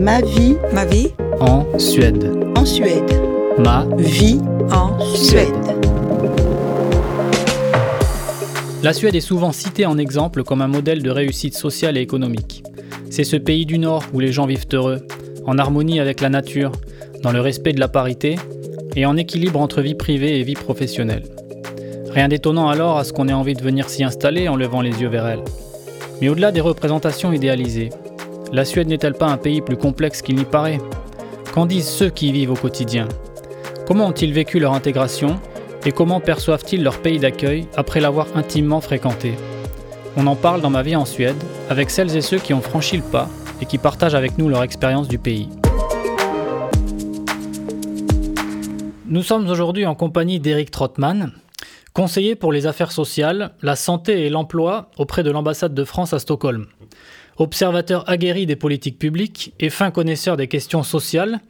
Ma vie Ma vie en Suède. en Suède. Ma Vie en Suède. La Suède est souvent citée en exemple comme un modèle de réussite sociale et économique. C'est ce pays du Nord où les gens vivent heureux, en harmonie avec la nature, dans le respect de la parité et en équilibre entre vie privée et vie professionnelle. Rien d'étonnant alors à ce qu'on ait envie de venir s'y installer en levant les yeux vers elle. Mais au-delà des représentations idéalisées, la Suède n'est-elle pas un pays plus complexe qu'il n'y paraît Qu'en disent ceux qui y vivent au quotidien Comment ont-ils vécu leur intégration et comment perçoivent-ils leur pays d'accueil après l'avoir intimement fréquenté On en parle dans ma vie en Suède avec celles et ceux qui ont franchi le pas et qui partagent avec nous leur expérience du pays. Nous sommes aujourd'hui en compagnie d'Eric Trottmann, conseiller pour les affaires sociales, la santé et l'emploi auprès de l'ambassade de France à Stockholm. Observateur aguerri des politiques publiques et fin connaisseur des questions sociales,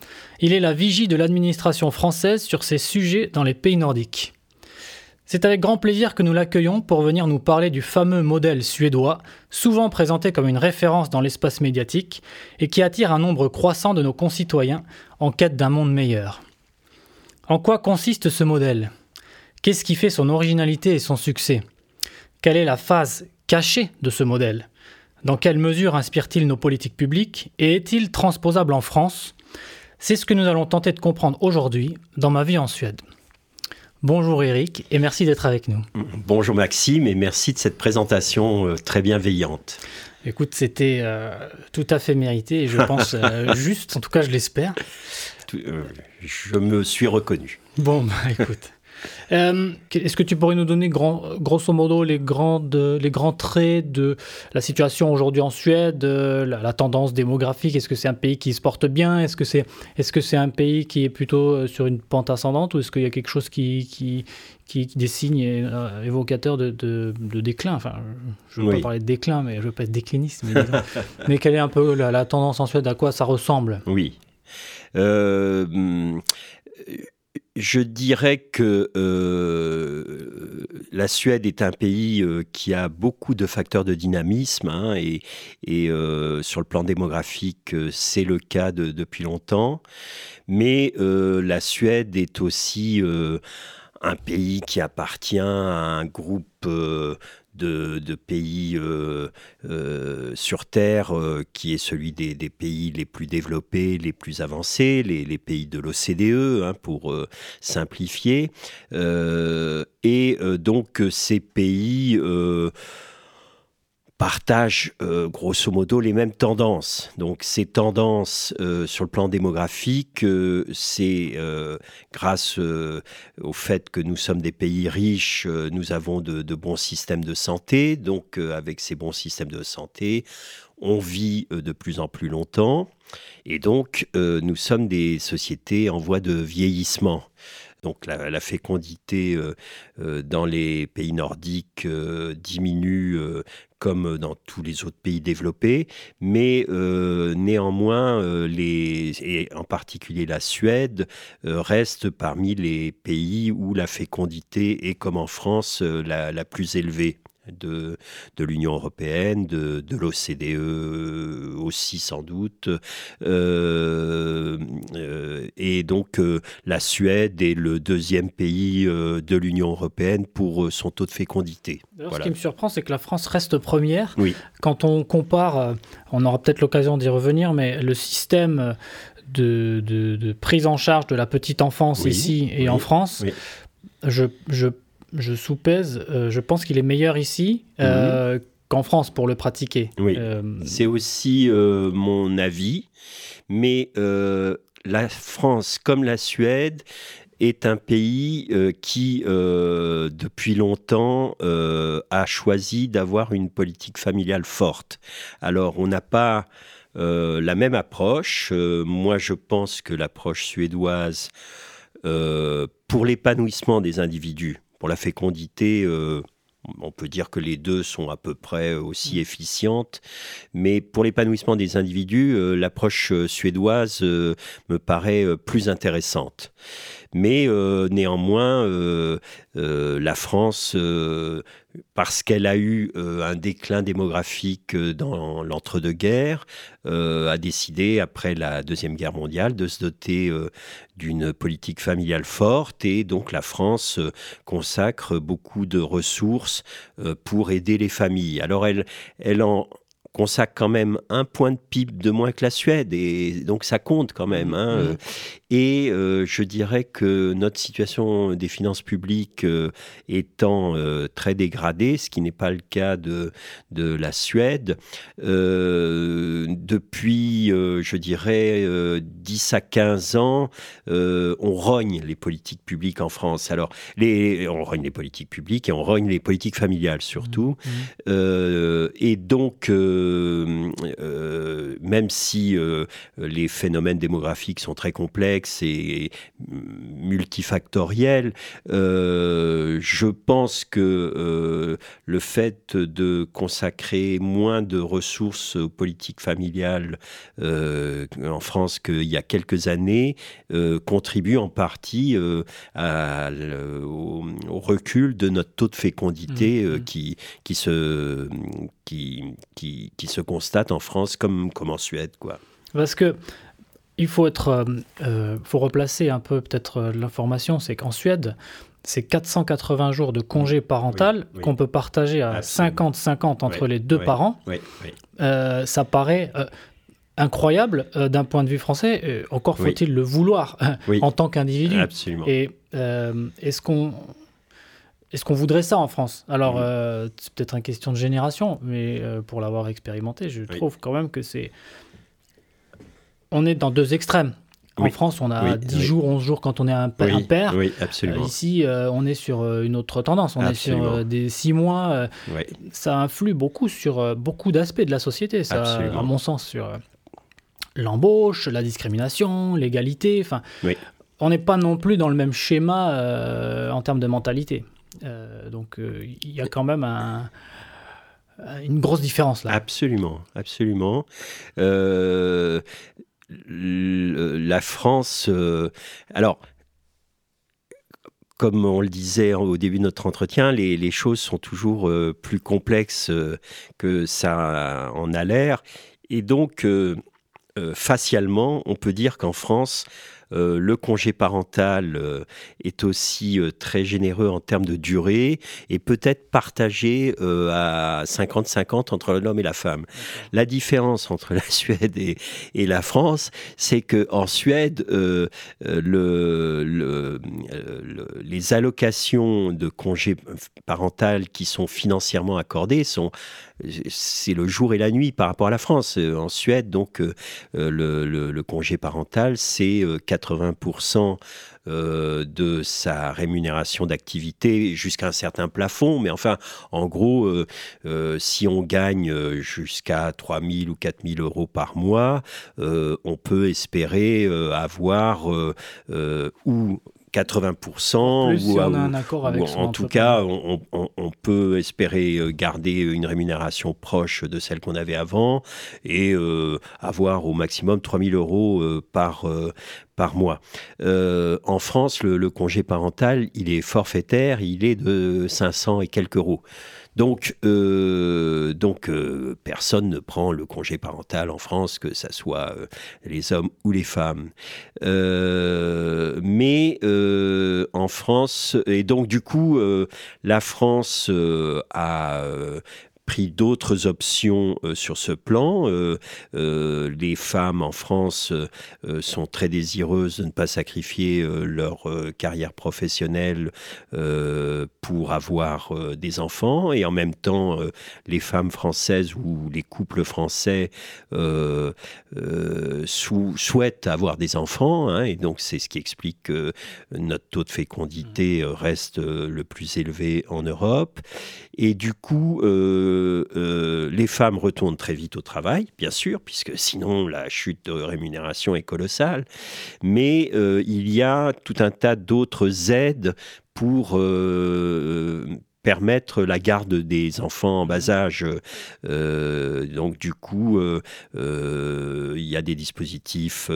il est la vigie de l'administration française sur ces sujets dans les pays nordiques. C'est avec grand plaisir que nous l'accueillons pour venir nous parler du fameux modèle suédois, souvent présenté comme une référence dans l'espace médiatique et qui attire un nombre croissant de nos concitoyens en quête d'un monde meilleur. En quoi consiste ce modèle? Qu'est-ce qui fait son originalité et son succès? Quelle est la phase cachée de ce modèle? Dans quelle mesure inspire-t-il nos politiques publiques Et est-il transposable en France? C'est ce que nous allons tenter de comprendre aujourd'hui dans ma vie en Suède. Bonjour Eric et merci d'être avec nous. Bonjour Maxime et merci de cette présentation euh, très bienveillante. Écoute, c'était euh, tout à fait mérité et je pense euh, juste, en tout cas je l'espère. Je me suis reconnu. Bon, bah écoute. Euh, Est-ce que tu pourrais nous donner grand- grosso modo les, grandes, les grands traits de la situation aujourd'hui en Suède, euh, la, la tendance démographique? Est-ce que c'est un pays qui se porte bien? Est-ce que c'est est -ce c'est un pays qui est plutôt euh, sur une pente ascendante ou est-ce qu'il y a quelque chose qui, qui, qui, qui des signes euh, évocateurs de, de, de déclin? Enfin, je ne veux Oui. pas parler de déclin, mais je ne veux pas être décliniste. Mais quelle est un peu la, la tendance en Suède? À quoi ça ressemble? Oui. Euh, hum, je dirais que euh, la Suède est un pays euh, qui a beaucoup de facteurs de dynamisme hein, et, euh, sur le plan démographique, c'est le cas de- depuis longtemps. Mais la Suède est aussi un pays qui appartient à un groupe de, pays euh, euh, sur Terre euh, qui est celui des, pays les plus développés, les plus avancés, les, pays de l'OCDE, hein, pour simplifier. Et donc ces pays partagent euh, grosso modo les mêmes tendances. Donc ces tendances euh, sur le plan démographique, euh, c'est grâce au fait que nous sommes des pays riches, nous avons de, bons systèmes de santé. Donc avec ces bons systèmes de santé, on vit de plus en plus longtemps. Et donc nous sommes des sociétés en voie de vieillissement. Donc la, fécondité dans les pays nordiques diminue comme dans tous les autres pays développés, mais euh, néanmoins, euh, les, et en particulier la Suède, euh, reste parmi les pays où la fécondité est, comme en France, euh, la plus élevée de, de l'Union européenne, de, de l'OCDE aussi sans doute. Euh, euh, et donc euh, la Suède est le deuxième pays de l'Union européenne pour son taux de fécondité. Voilà. Ce qui me surprend, c'est que la France reste première. Oui. Quand on compare, on aura peut-être l'occasion d'y revenir, mais le système de, de- de prise en charge de la petite enfance Oui, ici et oui, en France, je, je, je soupèse, euh, je pense qu'il est meilleur ici euh, qu'en France pour le pratiquer. Oui. Euh, C'est aussi euh, mon avis, mais la France, comme la Suède, est un pays euh, qui, euh, depuis longtemps, euh, a choisi d'avoir une politique familiale forte. Alors, on n'a pas la même approche. Moi, je pense que l'approche suédoise, pour l'épanouissement des individus, pour la fécondité, euh, on peut dire que les deux sont à peu près aussi efficientes, mais pour l'épanouissement des individus, euh, l'approche euh, suédoise me paraît plus intéressante. Mais néanmoins, la France parce qu'elle a eu un déclin démographique dans l'entre-deux-guerres, a décidé, après la Deuxième Guerre mondiale, de se doter d'une politique familiale forte et donc la France consacre beaucoup de ressources pour aider les familles. Alors elle, elle en consacre quand même un point de PIB de moins que la Suède, et donc ça compte quand même. Hein. Mmh. Et euh, je dirais que notre situation des finances publiques euh, étant euh, très dégradée, ce qui n'est pas le cas de, de la Suède, depuis, je dirais, 10 à 15 ans, on rogne les politiques publiques en France. Alors, les, on rogne les politiques publiques et on rogne les politiques familiales surtout. Mmh. Mmh. et donc, même si les phénomènes démographiques sont très complexes, et multifactoriel. Euh, je pense que euh, le fait de consacrer moins de ressources aux politiques familiales euh, en France qu'il y a quelques années contribue en partie à, au, recul de notre taux de fécondité mmh, mmh. qui, qui, se, qui, qui, qui, se constate en France comme, comme en Suède. Quoi. Parce que il faut être, euh, euh, faut replacer un peu peut-être euh, l'information, c'est qu'en Suède, c'est 480 jours de congé parental qu'on peut partager à 50-50 entre les deux parents. ça paraît incroyable d'un point de vue français. encore faut-il le vouloir en tant qu'individu. Et est-ce qu'on est-ce qu'on voudrait ça en France? Alors, c'est peut-être une question de génération, mais pour l'avoir expérimenté, je trouve quand même que c'est on est dans deux extrêmes. En France, on a 10 jours, 11 jours quand on est un, père. Oui, absolument. Euh, ici, euh, on est sur euh, une autre tendance. On est sur des 6 mois. Ça influe beaucoup sur beaucoup d'aspects de la société, ça, à mon sens, sur l'embauche, la discrimination, l'égalité. Enfin, on n'est pas non plus dans le même schéma en termes de mentalité. donc, il y a quand même une grosse différence là. Absolument, absolument la France. Euh, alors, comme on le disait au début de notre entretien, les, choses sont toujours euh, plus complexes euh, que ça en a l'air. Et donc, facialement, on peut dire qu'en France, euh, le congé parental euh, est aussi euh, très généreux en termes de durée et peut-être partagé à 50-50 entre l'homme et la femme. La différence entre la Suède et, la France, c'est que en Suède, les allocations de congé parental qui sont financièrement accordées sont c'est le jour et la nuit par rapport à la France. En Suède, donc, le, congé parental, c'est 80% euh, de sa rémunération d'activité jusqu'à un certain plafond. Mais enfin, en gros, euh, euh, si on gagne jusqu'à 3 000 ou 4 000 euros par mois, on peut espérer avoir ou 80%. ou, un accord avec En tout cas, on, peut espérer euh, garder une rémunération proche de celle qu'on avait avant et euh, avoir au maximum 3000 euros euh, par, par mois. en France, le, congé parental, il est forfaitaire, il est de 500 et quelques euros. Donc, euh, donc euh, personne ne prend le congé parental en France, que ce soit euh, les hommes ou les femmes. mais en France, et donc du coup, la France a pris d'autres options euh, sur ce plan. Euh, euh, les femmes en France sont très désireuses de ne pas sacrifier leur carrière professionnelle pour avoir des enfants. Et en même temps les femmes françaises ou les couples français souhaitent avoir des enfants hein, et donc c'est ce qui explique que notre taux de fécondité reste le plus élevé en Europe et du coup euh, les femmes retournent très vite au travail, bien sûr, puisque sinon la chute de rémunération est colossale. Mais euh, il y a tout un tas d'autres aides pour euh, permettre la garde des enfants en bas âge. donc du coup, il y a des dispositifs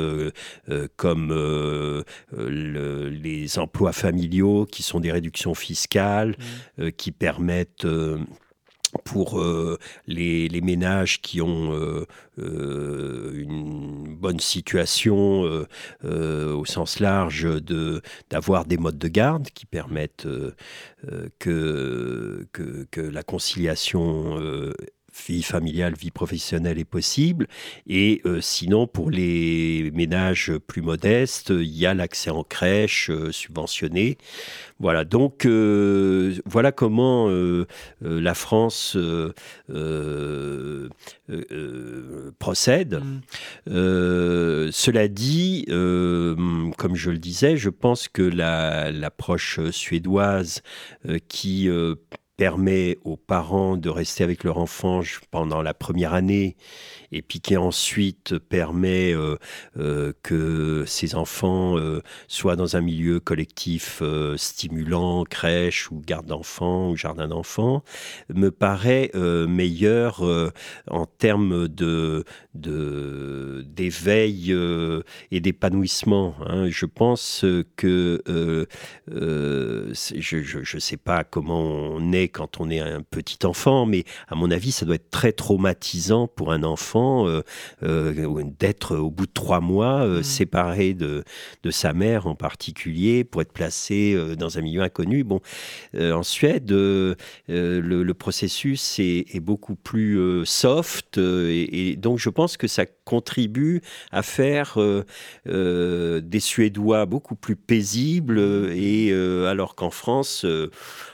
comme les emplois familiaux qui sont des réductions fiscales mmh. qui permettent pour euh, les, ménages qui ont euh, euh, une bonne situation au sens large de d'avoir des modes de garde qui permettent que, que, que, la conciliation vie familiale, vie professionnelle est possible. Et euh, sinon, pour les ménages plus modestes, il y a l'accès en crèche euh, subventionné. Voilà, donc euh, voilà comment la France procède. Mm. cela dit, comme je le disais, je pense que l'approche suédoise qui permet aux parents de rester avec leur enfant pendant la première année et puis qui ensuite permet euh, euh, que ces enfants euh, soient dans un milieu collectif stimulant, crèche ou garde d'enfants ou jardin d'enfants, me paraît meilleur en termes de d'éveil et d'épanouissement. Hein. Je pense que je ne sais pas comment on est quand on est un petit enfant, mais à mon avis, ça doit être très traumatisant pour un enfant euh, euh, d'être au bout de trois mois euh, mm. séparé de, de sa mère en particulier pour être placé dans un milieu inconnu. Bon, en Suède, le, processus est, beaucoup plus soft et, donc je pense que ça contribue à faire des Suédois beaucoup plus paisibles et alors qu'en France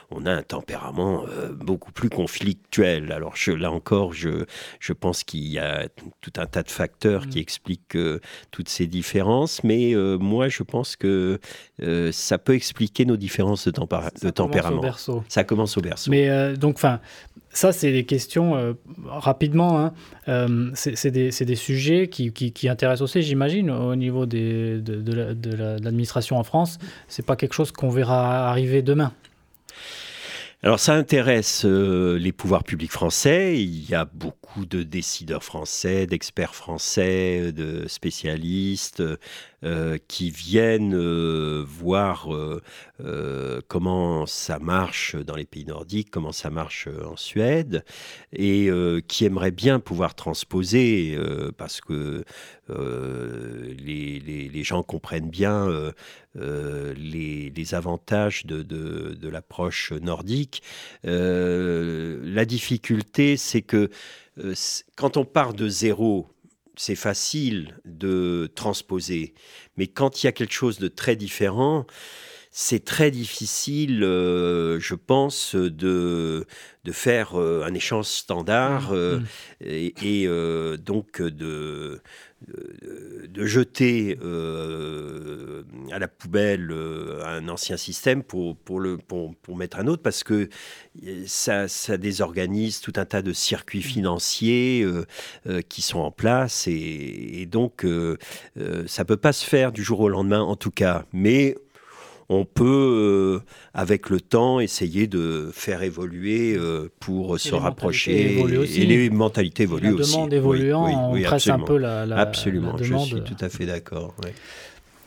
on a un tempérament euh, beaucoup plus conflictuel. Alors là encore, je, je pense qu'il y a tout un tas de facteurs qui expliquent euh, toutes ces différences, mais euh, moi je pense que ça peut expliquer nos différences de, de tempérament. Ça commence au berceau. Mais donc, enfin, ça, c'est des questions rapidement. Hein, c'est des, sujets qui, intéressent aussi, j'imagine, au niveau de l'administration en France. C'est pas quelque chose qu'on verra arriver demain. Alors ça intéresse euh, les pouvoirs publics français. Il y a beaucoup de décideurs français, d'experts français, de spécialistes euh, qui viennent euh, voir comment ça marche dans les pays nordiques, comment ça marche en Suède, et qui aimeraient bien pouvoir transposer parce que les, gens comprennent bien les, avantages de l'approche nordique. la difficulté, c'est que quand on part de zéro, c'est facile de transposer. Mais quand il y a quelque chose de très différent, c'est très difficile, euh, je pense, de, de faire euh, un échange standard mmh, euh, mmh. et, donc de, de jeter à la poubelle un ancien système pour, pour, le, pour, pour, mettre un autre parce que ça, ça, désorganise tout un tas de circuits mmh. financiers qui sont en place et, et donc ça peut pas se faire du jour au lendemain en tout cas. Mais on peut, euh, avec le temps, essayer de faire évoluer euh, pour se rapprocher. Et les mentalités évoluent aussi. La demande évoluant, on presse un peu la, la Absolument, je suis tout à fait d'accord.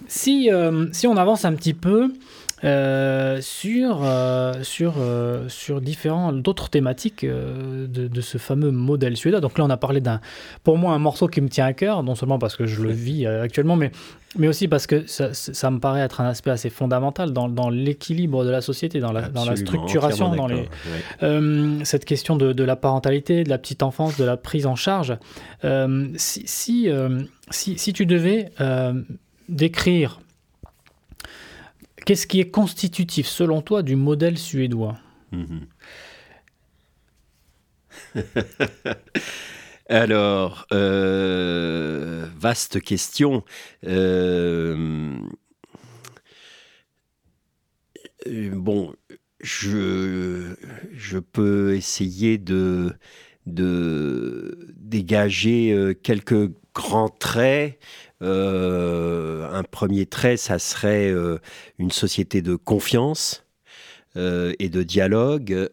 Si, euh, si on avance un petit peu, euh, sur, euh, sur, euh, sur différents, d'autres thématiques de, de, ce fameux modèle suédois. Donc là, on a parlé d'un, pour moi, un morceau qui me tient à cœur, non seulement parce que je le vis actuellement, mais, mais aussi parce que ça, ça, me paraît être un aspect assez fondamental dans, dans l'équilibre de la société, dans la, dans la structuration, dans les, cette question de, de, la parentalité, de la petite enfance, de la prise en charge. si, si, si, si, tu devais décrire Qu'est-ce qui est constitutif, selon toi, du modèle suédois mhm. Alors, euh, vaste question. Euh, euh, bon, je, je peux essayer de, de dégager quelques grands traits un premier trait, ça serait euh, une société de confiance. et de dialogue.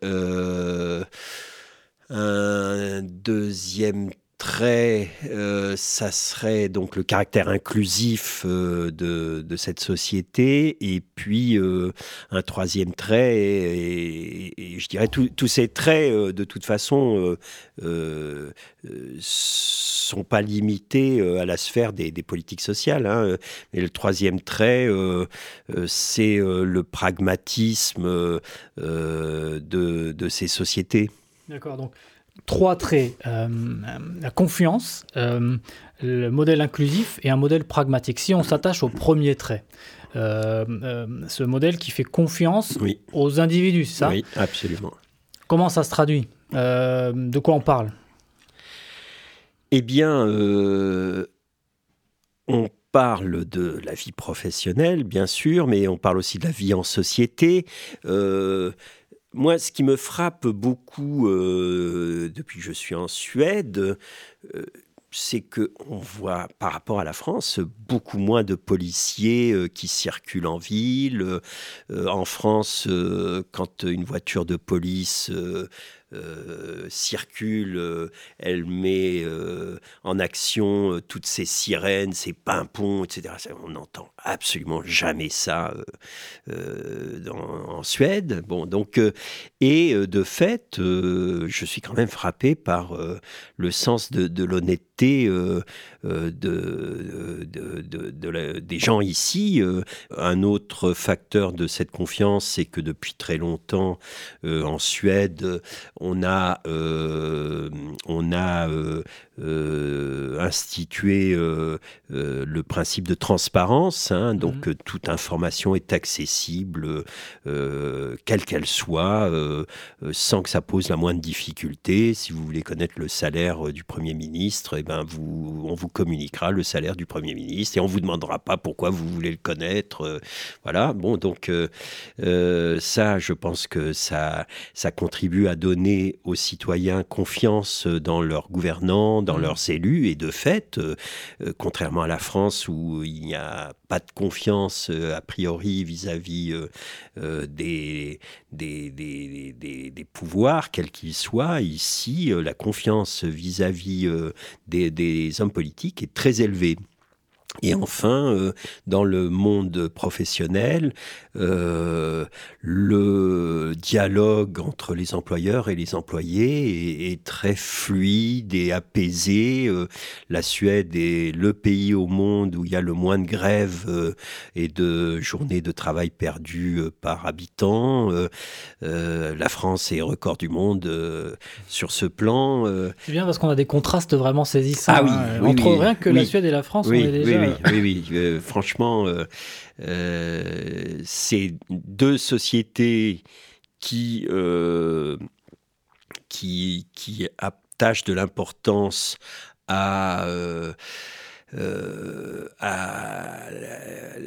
un deuxième trait, euh, ça serait donc le caractère inclusif euh, de, cette société, et puis euh, un troisième trait, et, je dirais tous ces traits, de toute façon, sont pas limités à la sphère des, politiques sociales. Hein. Et le troisième trait, c'est le pragmatisme de, de ces sociétés. D'accord, donc trois traits euh, la confiance, euh, le modèle inclusif et un modèle pragmatique. Si on s'attache au premier trait, euh, ce modèle qui fait confiance aux individus, ça Oui, absolument. Comment ça se traduit? De quoi on parle? Eh bien, on parle de la vie professionnelle, bien sûr, mais on parle aussi de la vie en société. Moi, ce qui me frappe beaucoup euh, depuis que je suis en Suède, euh, c'est que on voit par rapport à la France beaucoup moins de policiers euh, qui circulent en ville. en France, quand une voiture de police euh, circule, euh, elle met euh, en action toutes ces sirènes, ces pimpons, etc. On n'entend absolument jamais ça en Suède. Bon, donc, et de fait, je suis quand même frappé par le sens de, l'honnêteté de, des gens ici. un autre facteur de cette confiance, c'est que depuis très longtemps, en Suède, on a, euh, on a euh, euh, institué le principe de transparence, hein, donc mhm. toute information est accessible, quelle qu'elle soit, sans que ça pose la moindre difficulté. Si vous voulez connaître le salaire du Premier ministre, eh ben vous, on vous communiquera le salaire du Premier ministre et on vous demandera pas pourquoi vous voulez le connaître. voilà, bon, donc ça, je pense que ça, ça contribue à donner aux citoyens confiance dans leurs gouvernants, dans mmh. leurs élus. Et de fait, euh, euh, contrairement à la France où il n'y a pas de confiance euh, a priori vis-à-vis des, des, des, des, pouvoirs, quels qu'ils soient, ici, la confiance vis-à-vis des hommes politiques est très élevée. Et enfin, euh, dans le monde professionnel, euh, le dialogue entre les employeurs et les employés est, très fluide et apaisé. Euh, la Suède est le pays au monde où il y a le moins de grèves et de journées de travail perdues par habitant. la France est record du monde sur ce plan. C'est bien parce qu'on a des contrastes vraiment saisissants. Ah oui, hein. entre rien que la Suède et la France, on est déjà oui, oui, euh, franchement, euh, euh, c'est deux sociétés qui, qui, qui attachent de l'importance à, à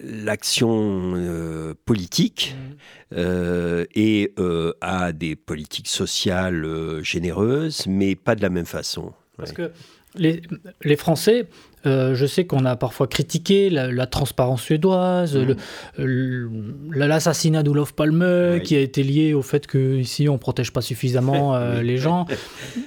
l'action politique mmh. et à des politiques sociales généreuses, mais pas de la même façon. Parce que les, les Français, euh, je sais qu'on a parfois critiqué la, transparence suédoise, mm. l'assassinat d'Olof Palme, qui a été lié au fait qu'ici on protège pas suffisamment euh, les gens.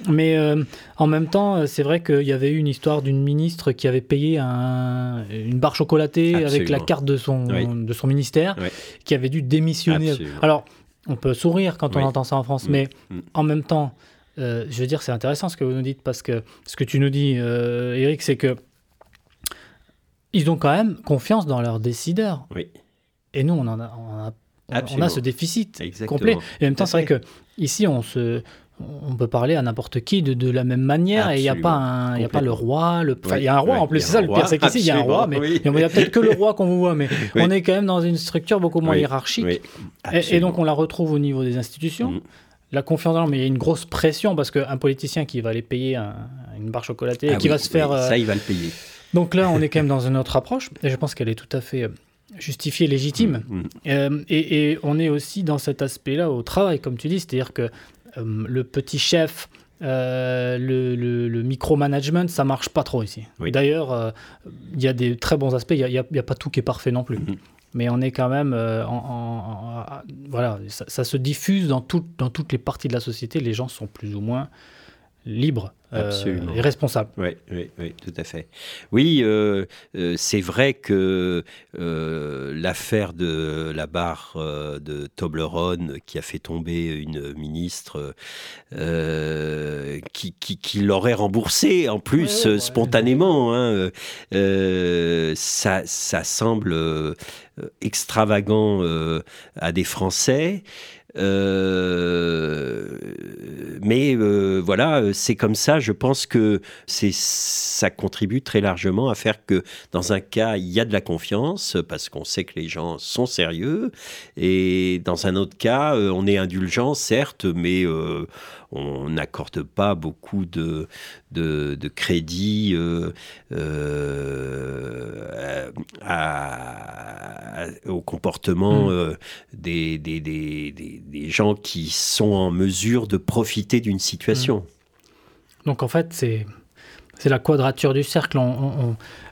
Mais euh, en même temps, c'est vrai qu'il y avait eu une histoire d'une ministre qui avait payé une barre chocolatée avec la carte de son, de son ministère, qui avait dû démissionner. Alors, on peut sourire quand on entend ça en France, mm. mais mm. en même temps, je veux dire, c'est intéressant ce que vous nous dites parce que ce que tu nous dis, Eric, c'est que ils ont quand même confiance dans leurs décideurs. Oui. Et nous, on, en a, on, a, ce déficit complet. Et en même temps, c'est vrai que ici, on se, on peut parler à n'importe qui de, de, la même manière et il n'y a pas un, y a pas le roi, le, il y a un roi en plus, c'est ça le pire, c'est qu'ici il y a un roi, mais il n'y a peut-être que le roi qu'on vous voit, mais on est quand même dans une structure beaucoup moins hiérarchique. Et, donc on la retrouve au niveau des institutions. Mm. La confiance dans mais il y a une grosse pression parce qu'un politicien qui va aller payer une barre chocolatée et ah qui va se faire. ça, euh, il va le payer. Donc là, on est quand même dans une autre approche, et je pense qu'elle est tout à fait euh, justifiée, légitime. Mm, mm. Euh, et, on est aussi dans cet aspect-là au travail, comme tu dis, c'est-à-dire que euh, le petit chef, le, le, micromanagement, ça marche pas trop ici. D'ailleurs, il y a des très bons aspects, il n'y a, pas tout qui est parfait non plus. Mm-hmm. mais on est quand même en, voilà, ça, se diffuse dans, dans toutes les parties de la société. Les gens sont plus ou moins libres euh, et responsables. Oui, oui, oui, tout à fait. Oui, euh, euh, c'est vrai que l'affaire de la barre de Toblerone qui a fait tomber une ministre qui, qui, l'aurait remboursé en plus spontanément, hein, ça, ça semble extravagant à des Français. Euh, mais euh, voilà, c'est comme ça. Je pense que ça contribue très largement à faire que dans un cas il y a de la confiance parce qu'on sait que les gens sont sérieux, et dans un autre cas euh, on est indulgent certes, mais on n'accorde pas beaucoup de, de, crédit euh, euh, au comportement mm. euh, des, des, des, gens qui sont en mesure de profiter d'une situation. Mm. Donc en fait, c'est la quadrature du cercle.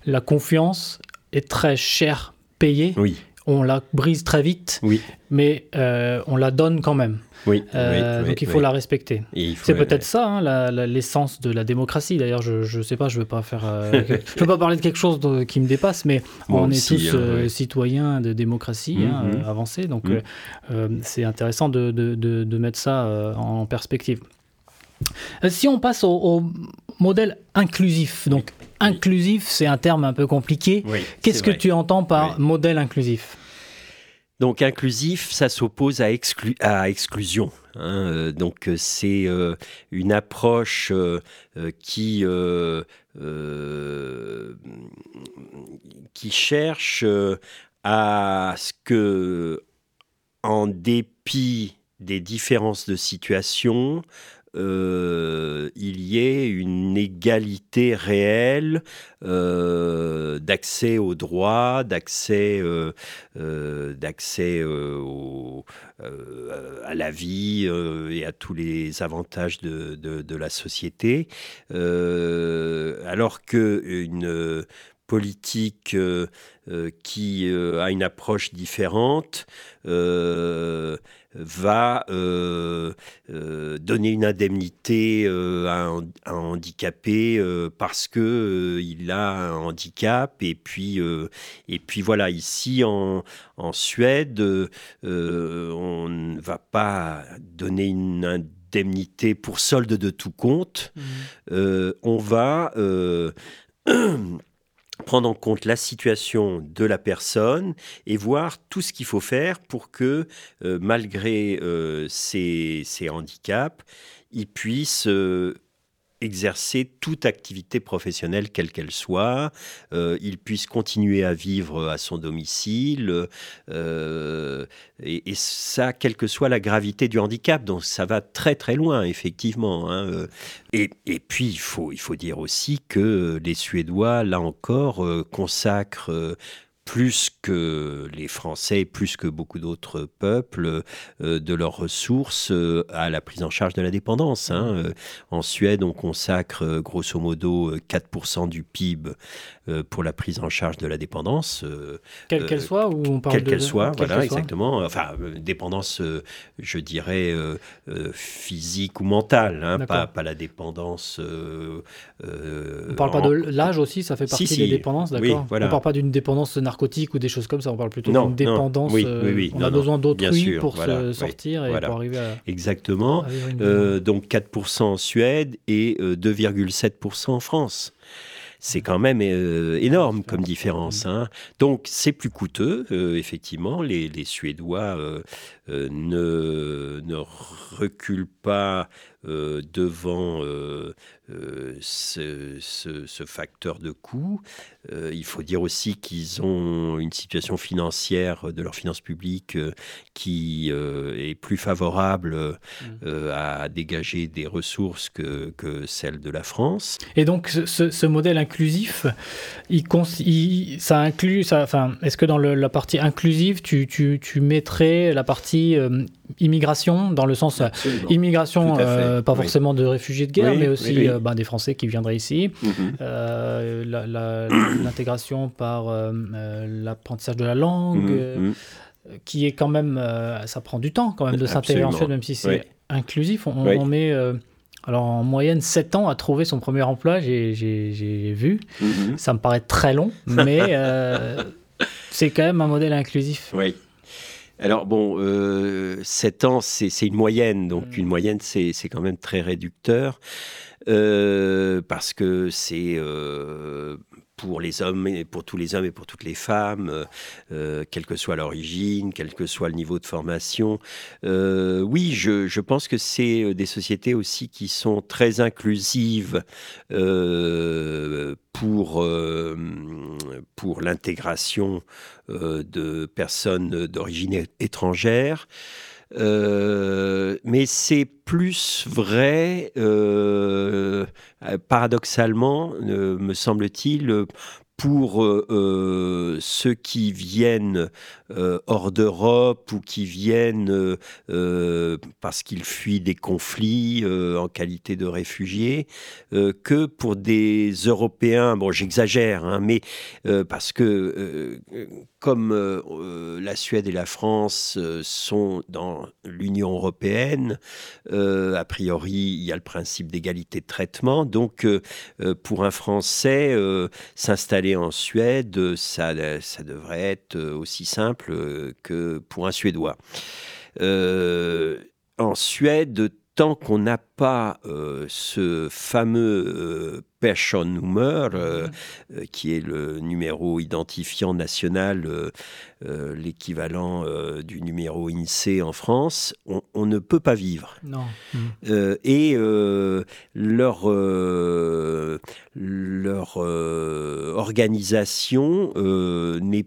la confiance est très chère payée. Oui. On la brise très vite, oui. mais on la donne quand même. Oui, euh, donc il faut la respecter. C'est peut-être ça hein, l'essence de la démocratie. D'ailleurs, je ne sais pas, je ne veux pas faire, euh, je veux pas parler de quelque chose qui me dépasse, mais on est tous hein, euh, citoyens de démocratie hein, mhm. avancée, donc mhm. c'est intéressant de, de, de, mettre ça en perspective. Si on passe au, modèle inclusif, donc inclusif, c'est un terme un peu compliqué. Qu'est-ce que tu entends par modèle inclusif? Donc inclusif, ça s'oppose à, à, exclusion. Hein. Euh, donc euh, c'est euh, une approche qui, qui cherche à ce que, en dépit des différences de situation, euh, il y ait une égalité réelle euh, d'accès aux droits, d'accès euh, à la vie et à tous les avantages de, la société, alors que une politique qui a une approche différente va euh, euh, donner une indemnité euh, à, un, handicapé parce que il a un handicap et puis et puis voilà ici en, en Suède on ne va pas donner une indemnité pour solde de tout compte mmh. on va prendre en compte la situation de la personne et voir tout ce qu'il faut faire pour que, euh, malgré euh, ses, handicaps, il puisse euh, exercer toute activité professionnelle, quelle qu'elle soit, euh, il puisse continuer à vivre à son domicile, euh, et, ça, quelle que soit la gravité du handicap. Donc ça va très très loin, effectivement. Hein, euh. Et, et, puis, il faut, il faut dire aussi que les Suédois, là encore, consacrent plus que les Français, plus que beaucoup d'autres peuples, euh, de leurs ressources euh, à la prise en charge de la dépendance. Hein. Mmh. Euh, en Suède, on consacre grosso modo 4% du PIB pour la prise en charge de la dépendance. quelle qu'elle soit ou on parle Quelle qu'elle soit, voilà, exactement. Enfin, dépendance, je dirais, physique ou mentale, hein, pas, pas, la dépendance. on ne parle pas de l'âge aussi, ça fait partie des dépendances, d'accord On ne parle pas d'une dépendance narcotique ou des choses comme ça. On parle plutôt d'une dépendance. Oui, oui, oui. Euh, on a besoin d'autrui pour se sortir et pour arriver à. Exactement. euh, donc 4% en Suède et 2,7% euh, en France c'est quand même euh, énorme comme différence. Hein. Donc c'est plus coûteux, effectivement. Les, les Suédois ne, ne reculent pas devant euh, ce, facteur de coût. Euh, il faut dire aussi qu'ils ont une situation financière de leurs finances publiques euh, qui est plus favorable mmh. à dégager des ressources que, que, celle de la France. Et donc ce, modèle inclusif, il, ça inclut, ça, enfin, est-ce que dans la partie inclusive, tu, tu, tu mettrais la partie immigration, dans le sens immigration Euh, pas forcément de réfugiés de guerre, mais aussi ben, des Français qui viendraient ici. Mhm. L'intégration par l'apprentissage de la langue, mhm, qui est quand même, ça prend du temps quand même de s'intégrer en Suède, même si c'est inclusif. On, met alors en moyenne 7 ans à trouver son premier emploi, j'ai vu. Mhm. Ça me paraît très long, mais euh, c'est quand même un modèle inclusif. Oui. Alors bon, euh, 7 ans, c'est une moyenne, donc mm. une moyenne, c'est quand même très réducteur. Euh, parce que c'est euh, pour les hommes et pour tous les hommes et pour toutes les femmes, euh, euh, quelle que soit l'origine, quel que soit le niveau de formation. Euh, oui, je, pense que c'est des sociétés aussi qui sont très inclusives pour, pour l'intégration de personnes d'origine étrangère. Euh, mais c'est plus vrai, euh, paradoxalement, euh, me semble-t-il, pour ceux qui viennent hors d'Europe ou qui viennent parce qu'ils fuient des conflits en qualité de réfugiés, que pour des Européens, bon j'exagère, hein, mais parce que comme la Suède et la France sont dans l'Union européenne, a priori il y a le principe d'égalité de traitement, donc pour un Français s'installer en Suède, ça, ça devrait être aussi simple que pour un Suédois. Euh, en Suède, tant qu'on n'a pas euh, ce fameux euh, Personnummer, euh, mhm. qui est le numéro identifiant national, l'équivalent du numéro INSEE en France, on, ne peut pas vivre. Non. et leur, leur organisation n'est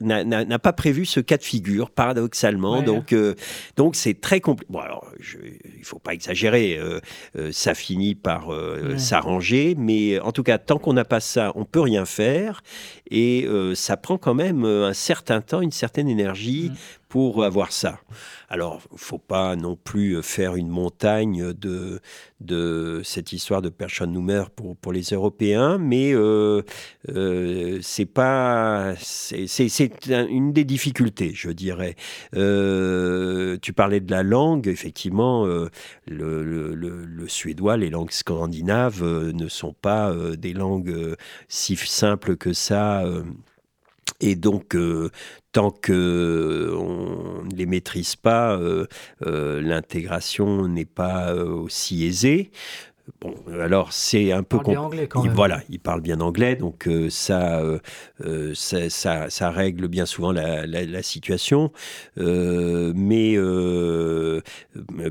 n'a pas prévu ce cas de figure, paradoxalement. Donc, euh, donc c'est très compliqué. Bon, alors, il faut pas exagérer. Euh, euh, ça finit par s'arranger, mais en tout cas, tant qu'on n'a pas ça, on peut rien faire. Et ça prend quand même un certain temps, une certaine énergie mm. Pour avoir ça. Alors, faut pas non plus faire une montagne de, de cette histoire de Perschon-Nummer pour, pour les Européens, mais euh, euh, c'est pas c'est une des difficultés, je dirais. Euh, tu parlais de la langue, effectivement, le, le, le, suédois, les langues scandinaves ne sont pas des langues si simples que ça. Et donc, tant que on ne les maîtrise pas, euh, euh, l'intégration n'est pas euh, aussi aisée. Bon, alors c'est un peu. Il anglais quand même. Voilà, il parle bien anglais, donc euh, euh, euh, ça, ça, ça, règle bien souvent la, la, situation. mais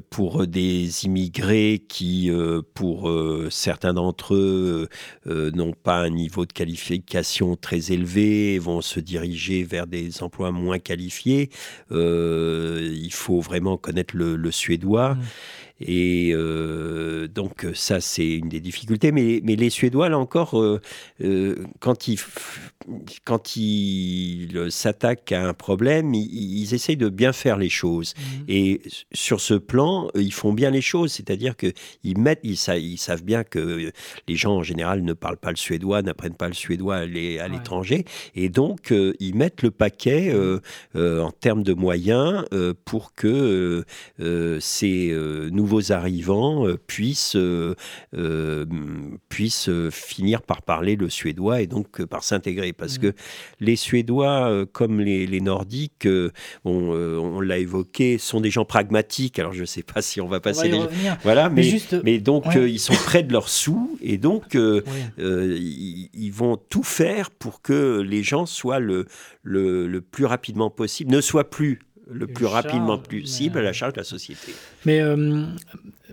pour des immigrés qui, pour certains d'entre eux, n'ont pas un niveau de qualification très élevé, vont se diriger vers des emplois moins qualifiés, il faut vraiment connaître le, suédois. Mmh. Et euh, donc ça, c'est une des difficultés. Mais, les Suédois, là encore, euh, euh, quand ils, quand ils s'attaquent à un problème, ils, essayent de bien faire les choses. Mmh. Et sur ce plan, ils font bien les choses. C'est-à-dire qu'ils mettent, ils, ils, savent bien que les gens en général ne parlent pas le suédois, n'apprennent pas le suédois à l'étranger. Et donc, ils mettent le paquet en termes de moyens pour que ces nouveaux arrivants euh, puissent, euh, euh, puissent finir par parler le suédois et donc par s'intégrer. Parce mmh. que les Suédois, comme les, les Nordiques, on, l'a évoqué, sont des gens pragmatiques. Alors je ne sais pas si on va passer les... Voilà, mais, mais, donc ils sont près de leurs sous et donc ils, vont tout faire pour que les gens soient le, le, le plus rapidement possible, ne soient plus le plus rapidement possible à la charge de la société. Mais euh,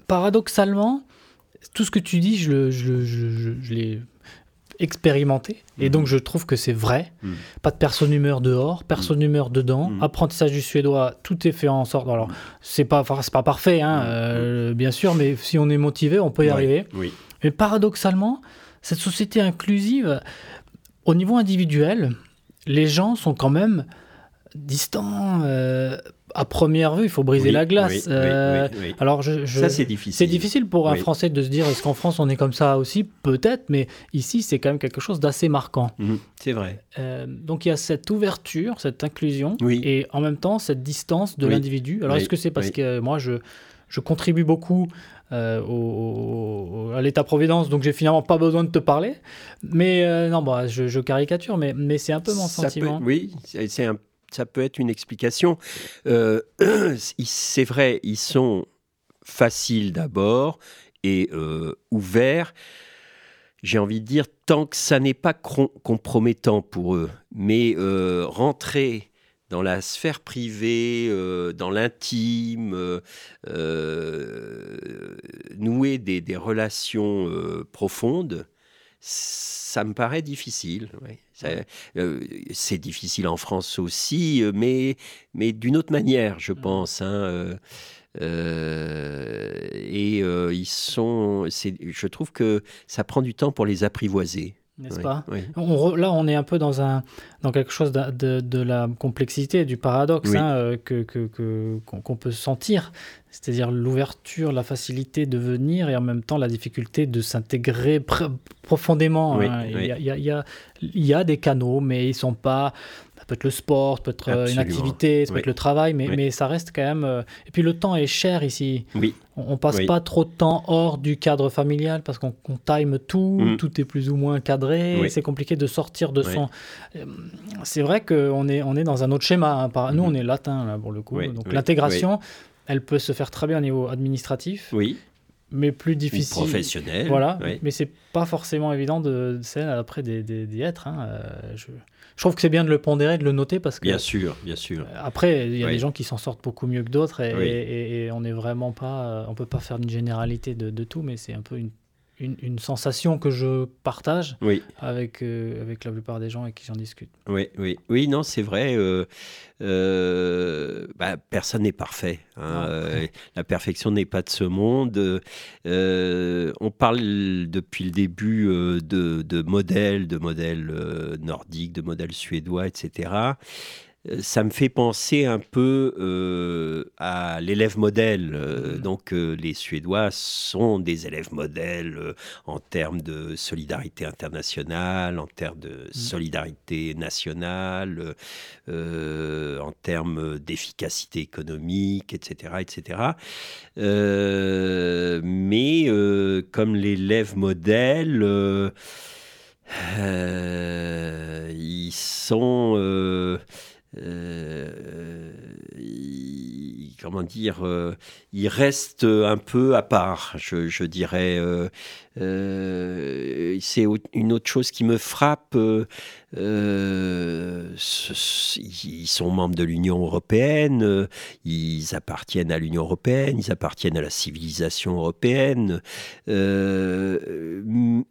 paradoxalement, tout ce que tu dis, je, je, je, l'ai expérimenté. Et mhm. donc, je trouve que c'est vrai. Mhm. Pas de personne humeur dehors, personne humeur dedans. Mhm. Apprentissage du suédois, tout est fait en sorte. Alors, c'est pas, pas parfait, hein, euh, bien sûr, mais si on est motivé, on peut y arriver. Oui. Mais paradoxalement, cette société inclusive, au niveau individuel, les gens sont quand même distant, euh, à première vue, il faut briser la glace. Euh, alors, je, ça c'est difficile. C'est difficile pour un Français de se dire est-ce qu'en France on est comme ça aussi? Peut-être, mais ici c'est quand même quelque chose d'assez marquant. Mhm, c'est vrai. Euh, donc il y a cette ouverture, cette inclusion, et en même temps cette distance de l'individu. Alors est-ce que c'est parce que moi je, je contribue beaucoup euh, au, à l'État-providence, donc j'ai finalement pas besoin de te parler? Mais non, bah, je, caricature, mais, mais c'est un peu mon sentiment. oui, c'est un ça peut être une explication. Euh, c'est vrai, ils sont faciles d'abord et euh, ouverts. J'ai envie de dire, tant que ça n'est pas compromettant pour eux, mais euh, rentrer dans la sphère privée, dans l'intime, nouer des relations profondes, ça me paraît difficile. Euh, c'est difficile en France aussi, euh, mais, mais d'une autre manière, je mmh. pense. Hein, euh, et ils sont. Je trouve que ça prend du temps pour les apprivoiser n'est-ce pas Là, on est un peu dans, un, dans quelque chose de, de, la complexité, du paradoxe hein, euh, que, qu'on, peut sentir, c'est-à-dire l'ouverture, la facilité de venir et en même temps la difficulté de s'intégrer profondément. Hein. Il, y a, y a, y a, des canaux, mais ils sont pas peut être le sport, peut être euh, une activité, ça peut être le travail, mais, mais ça reste quand même. Euh, et puis le temps est cher ici. Oui. On, passe pas trop de temps hors du cadre familial parce qu'on time tout, mm. tout est plus ou moins cadré. C'est compliqué de sortir de son. Euh, c'est vrai qu'on est, on est dans un autre schéma. Hein. Nous, mm-hmm. on est latin là, pour le coup. Donc l'intégration, elle peut se faire très bien au niveau administratif. Oui mais plus difficile. professionnel. Voilà, mais c'est pas forcément évident de, de après d'y être. Hein. je, je trouve que c'est bien de le pondérer, de le noter parce que. Bien sûr, bien sûr. Après, il y a des gens qui s'en sortent beaucoup mieux que d'autres et, on n'est vraiment pas. On peut pas faire une généralité de tout, mais c'est un peu une une, sensation que je partage avec, euh, avec la plupart des gens avec qui j'en discute. Oui, oui, oui, non, c'est vrai. Euh, euh, bah, personne n'est parfait. Hein, la perfection n'est pas de ce monde. on parle depuis le début de, de modèles, de modèles nordiques, de modèles suédois, etc ça me fait penser un peu euh, à l'élève modèle. Euh, mmh. Donc euh, les Suédois sont des élèves modèles en termes de solidarité internationale, en termes de mmh. solidarité nationale, en termes d'efficacité économique, etc. etc. mais comme l'élève modèle, ils sont euh, comment dire, euh, il reste un peu à part, je, dirais. Euh, c'est une autre chose qui me frappe. ils sont membres de l'Union européenne, ils appartiennent à l'Union européenne, ils appartiennent à la civilisation européenne, et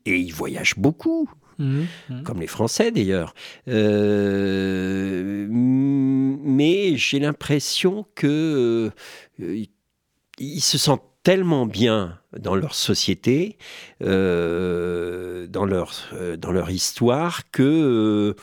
ils voyagent beaucoup. Mmh, mmh. comme les Français d'ailleurs. Euh, mais j'ai l'impression que euh, ils se sentent tellement bien dans leur société, euh, dans, leur, dans leur histoire, que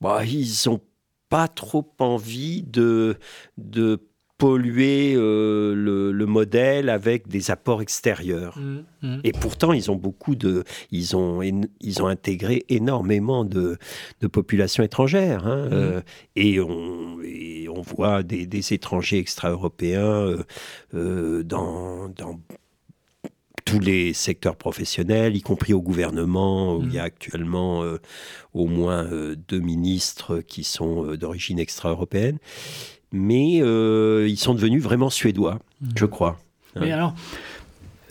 bah, ils n'ont pas trop envie de, de polluer euh, le, modèle avec des apports extérieurs. Mmh, mmh. Et pourtant, ils ont beaucoup de, ils ont, ils ont intégré énormément de, de populations étrangères. Hein, mmh. euh, et, on, on voit des, étrangers extra-européens euh, dans, dans tous les secteurs professionnels, y compris au gouvernement, où il y a actuellement au moins deux ministres qui sont d'origine extra-européenne mais euh, ils sont devenus vraiment suédois, mmh. je crois. Mais alors,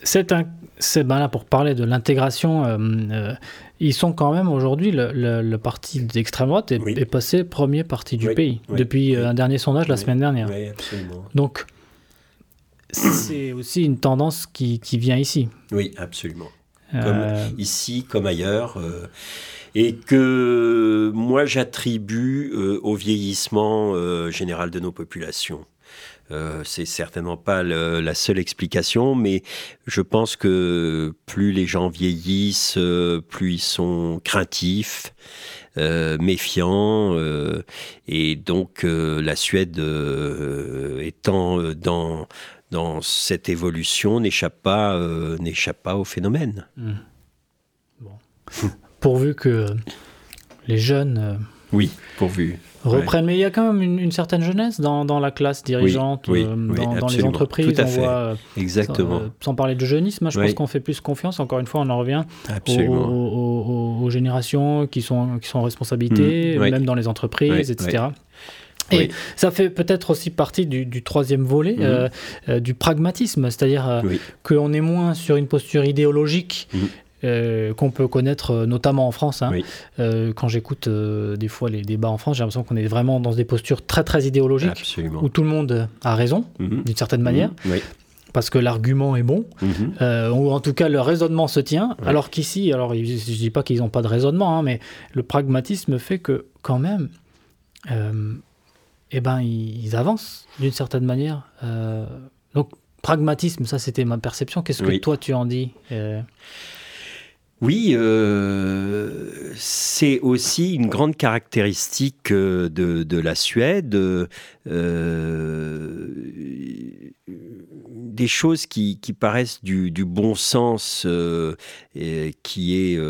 c'est un, ben là pour parler de l'intégration. Euh, euh, ils sont quand même aujourd'hui le, parti d'extrême droite est, passé premier parti du pays depuis un dernier sondage la semaine dernière. Donc c'est aussi une tendance qui, qui, vient ici. Oui, absolument. Comme ici, comme ailleurs et que moi j'attribue euh, au vieillissement euh, général de nos populations. Euh, c'est certainement pas la seule explication, mais je pense que plus les gens vieillissent, euh, plus ils sont craintifs, euh, méfiants, et donc la Suède étant dans dans cette évolution n'échappe pas n'échappe pas au phénomène. Hmm. Pourvu que les jeunes oui, pourvu. Reprennent, mais il y a quand même une, certaine jeunesse dans, dans, la classe dirigeante, euh, dans, les entreprises. Tout à fait. Euh, Exactement. Euh, sans, parler de jeunisme, je pense qu'on fait plus confiance. Encore une fois, on en revient aux, générations qui sont, qui sont en responsabilité, mmh, même dans les entreprises, etc. Et ça fait peut-être aussi partie du, troisième volet, mmh. du pragmatisme, c'est-à-dire qu'on est moins sur une posture idéologique mmh. Euh, qu'on peut connaître euh, notamment en France. Hein. Euh, quand j'écoute des fois les débats en France, j'ai l'impression qu'on est vraiment dans des postures très très idéologiques, où tout le monde a raison, mhm. d'une certaine manière. Mhm. Parce que l'argument est bon, mhm. ou en tout cas le raisonnement se tient, alors qu'ici, alors je ne dis pas qu'ils n'ont pas de raisonnement, hein, mais le pragmatisme fait que quand même, eh ben, ils, avancent d'une certaine manière. donc pragmatisme, ça c'était ma perception. Qu'est-ce que toi tu en dis oui, euh, c'est aussi une grande caractéristique euh, de, la Suède, euh, des choses qui, paraissent du, bon sens, et qui est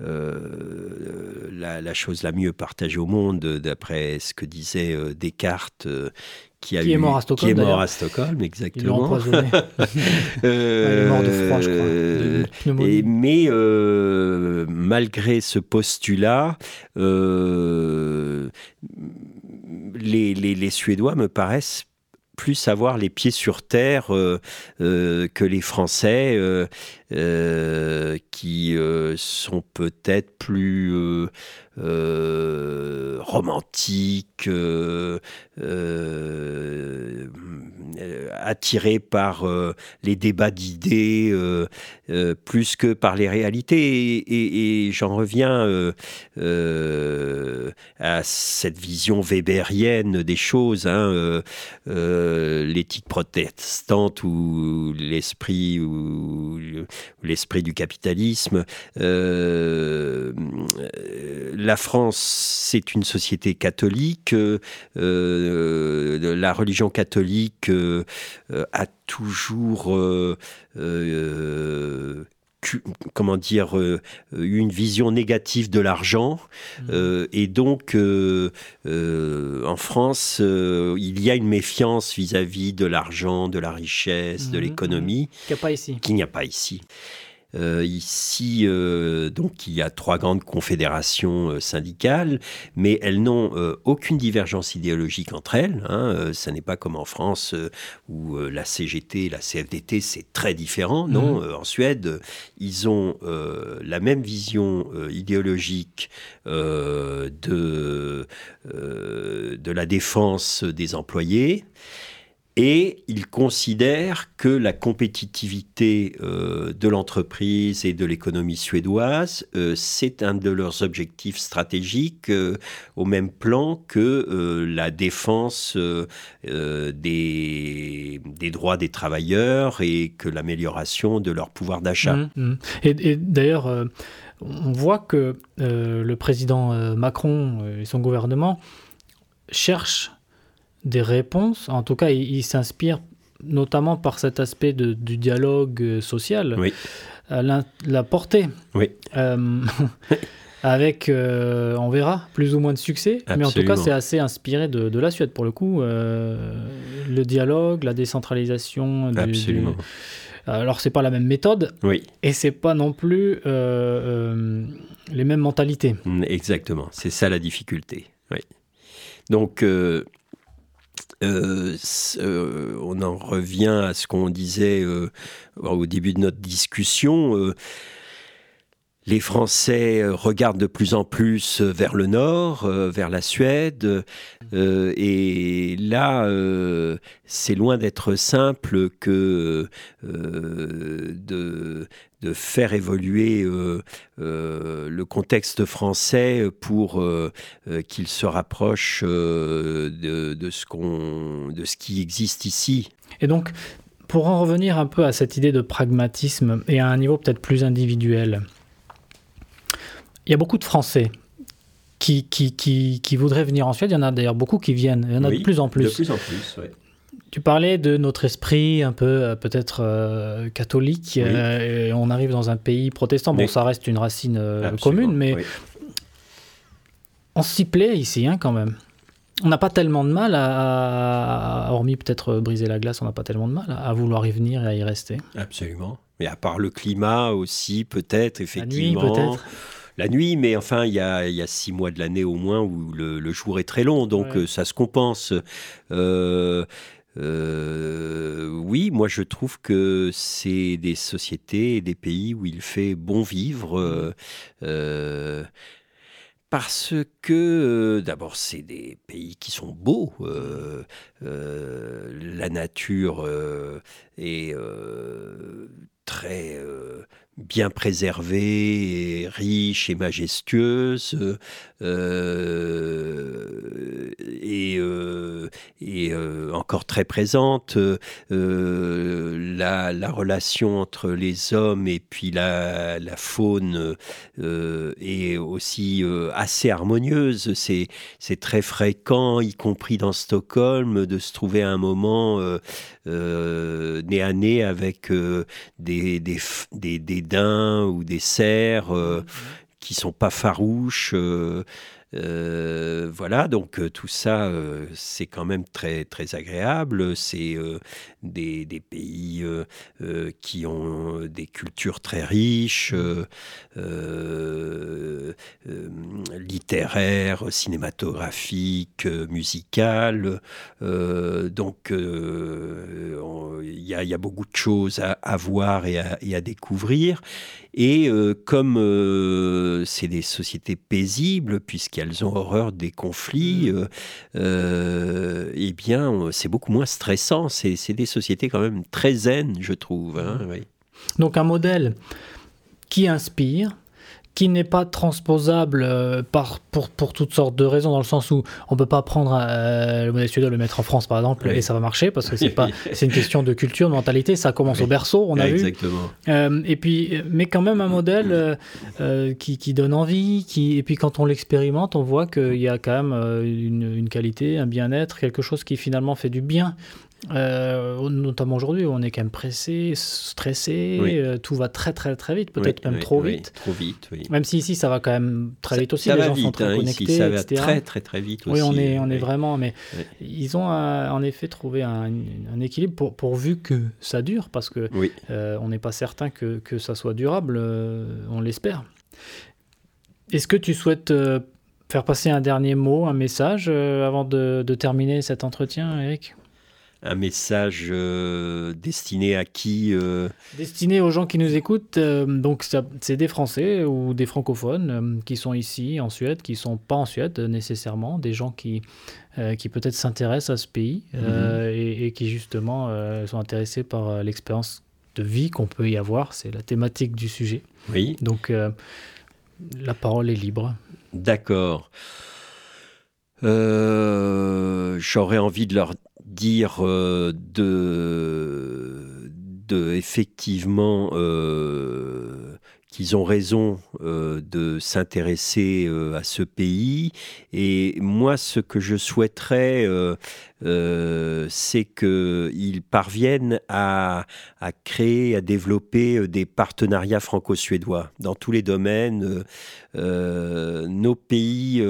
la, chose la mieux partagée au monde, d'après ce que disait Descartes, qui, a est mort à Stockholm. Qui est mort à Stockholm, exactement. Il est mort de froid, je crois. Euh, mais euh, malgré ce postulat, euh, les, les, les, Suédois me paraissent plus avoir les pieds sur terre que les Français, qui sont peut-être plus euh, romantique, euh, euh, attiré par les débats d'idées plus que par les réalités. Et, j'en reviens à cette vision weberienne des choses, hein, l'éthique protestante ou l'esprit ou l'esprit du capitalisme la France, c'est une société catholique. Euh, euh, la religion catholique euh, a toujours comment dire, une vision négative de l'argent. Mmh. et donc, en France, il y a une méfiance vis-à-vis de l'argent, de la richesse, de mmh. l'économie. Qu'il n'y a pas ici. Qu'il n'y a pas ici. Euh, ici, euh, donc, il y a trois grandes confédérations euh, syndicales, mais elles n'ont aucune divergence idéologique entre elles. Hein. ça n'est pas comme en France où la CGT, la CFDT, c'est très différent. Non, mhm. en Suède, ils ont la même vision idéologique de, de la défense des employés. Et ils considèrent que la compétitivité euh, de l'entreprise et de l'économie suédoise, euh, c'est un de leurs objectifs stratégiques euh, au même plan que la défense des, droits des travailleurs et que l'amélioration de leur pouvoir d'achat. Mmh, mmh. Et d'ailleurs, on voit que le président Macron et son gouvernement cherchent des réponses. En tout cas, il, s'inspire notamment par cet aspect de, du dialogue euh, social, oui. la, portée. Oui. Euh, avec, euh, on verra, plus ou moins de succès. Mais en tout cas, c'est assez inspiré de, la Suède, pour le coup. le dialogue, la décentralisation. Absolument. Alors, c'est pas la même méthode. Oui. Et c'est pas non plus les mêmes mentalités. Exactement. C'est ça la difficulté. Oui. Donc, euh, euh, on en revient à ce qu'on disait euh, au début de notre discussion. les Français regardent de plus en plus vers le nord, vers la Suède. et là, c'est loin d'être simple que de de faire évoluer euh, euh, le contexte français pour euh, qu'il se rapproche de, ce qu'on, de ce qui existe ici. Et donc, pour en revenir un peu à cette idée de pragmatisme et à un niveau peut-être plus individuel, il y a beaucoup de Français qui, qui, qui, voudraient venir en Suède. Il y en a d'ailleurs beaucoup qui viennent. Il y en a de plus en plus. De plus en plus, oui. Tu parlais de notre esprit un peu euh, peut-être euh, catholique. Euh, et on arrive dans un pays protestant. Bon, ça reste une racine commune, mais on s'y plaît ici hein, quand même. On n'a pas tellement de mal à, hormis peut-être briser la glace, on n'a pas tellement de mal à, vouloir y venir et à y rester. Absolument. Mais à part le climat aussi, peut-être, effectivement. La nuit, peut-être la nuit, mais enfin, il y a, y a six mois de l'année au moins où le, jour est très long, donc ça se compense. Euh, euh, oui, moi je trouve que c'est des sociétés et des pays où il fait bon vivre. Euh, euh, parce que d'abord c'est des pays qui sont beaux, la nature est très bien préservée, et riche et majestueuse, euh, et, euh, euh, encore très présente. La, la, relation entre les hommes et puis la, faune est aussi assez harmonieuse. C'est, très fréquent, y compris dans Stockholm, de se trouver un moment nez à nez avec des ou des cerfs euh, qui sont pas farouches. Euh, voilà, donc euh, tout ça, euh, c'est quand même très, très agréable. C'est des, des, pays qui ont des cultures très riches, littéraires, cinématographiques, musicales. donc, il y, y, a beaucoup de choses à, à voir et à, et à, découvrir. Et comme c'est des sociétés paisibles, puisqu'il elles ont horreur des conflits, mm. euh, euh, eh bien, c'est beaucoup moins stressant. C'est des sociétés quand même très zen, je trouve. Hein, mm. Donc un modèle qui inspire, qui n'est pas transposable euh, par, pour, pour, toutes sortes de raisons, dans le sens où on ne peut pas prendre euh, le modèle suédois le mettre en France, par exemple, et ça va marcher, parce que c'est pas c'est une question de culture, de mentalité, ça commence au berceau, on a Exactement. vu. Euh, et puis, mais quand même un modèle qui, qui, donne envie, qui, et puis quand on l'expérimente, on voit qu'il y a quand même une, une qualité, un bien-être, quelque chose qui finalement fait du bien euh, notamment aujourd'hui, on est quand même pressé, stressé, euh, tout va très très très vite, peut-être même trop vite. trop vite, oui. Même si ici ça va quand même très vite aussi, les gens vite, sont très hein, connectés, ici, ça va très très très vite aussi. Oui, on est, on est vraiment, mais ils ont euh, en effet trouvé un, équilibre pour, pourvu que ça dure, parce que on n'est pas certain que, que, ça soit durable, on l'espère. Est-ce que tu souhaites faire passer un dernier mot, un message avant de, de terminer cet entretien, Eric? Un message euh, destiné à qui euh Destiné aux gens qui nous écoutent. Euh, donc, c'est des Français ou des francophones qui sont ici en Suède, qui ne sont pas en Suède nécessairement, des gens qui, qui peut-être s'intéressent à ce pays mhm. et, qui justement sont intéressés par l'expérience de vie qu'on peut y avoir. C'est la thématique du sujet. Oui. Donc, la parole est libre. D'accord. J'aurais envie de leur euh, de, de effectivement euh, qu'ils ont raison euh, de s'intéresser à ce pays. Et moi, ce que je souhaiterais, euh, c'est qu'ils parviennent à, créer, à développer euh, des partenariats franco-suédois dans tous les domaines. Euh, nos pays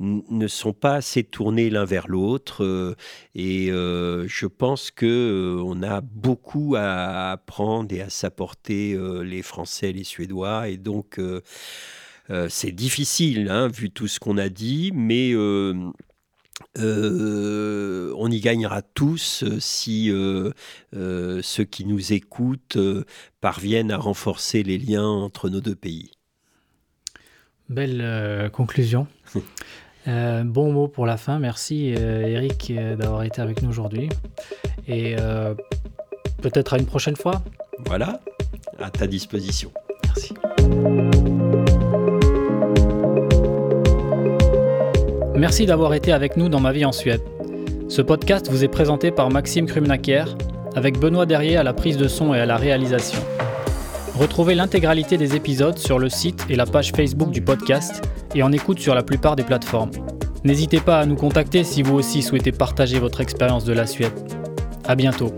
ne sont pas assez tournés l'un vers l'autre et je pense que on a beaucoup à apprendre et à s'apporter les Français les Suédois et donc c'est difficile, hein, vu tout ce qu'on a dit, mais on y gagnera tous euh, si euh, ceux qui nous écoutent parviennent à renforcer les liens entre nos deux pays. Belle conclusion. Euh, bon mot pour la fin. Merci Eric d'avoir été avec nous aujourd'hui. Et peut-être à une prochaine fois. Voilà, à ta disposition. Merci. Merci d'avoir été avec nous dans Ma vie en Suède. Ce podcast vous est présenté par Maxime Krumnaker, avec Benoît Derrier à la prise de son et à la réalisation. Retrouvez l'intégralité des épisodes sur le site et la page Facebook du podcast et en écoute sur la plupart des plateformes. N'hésitez pas à nous contacter si vous aussi souhaitez partager votre expérience de la Suède. À bientôt.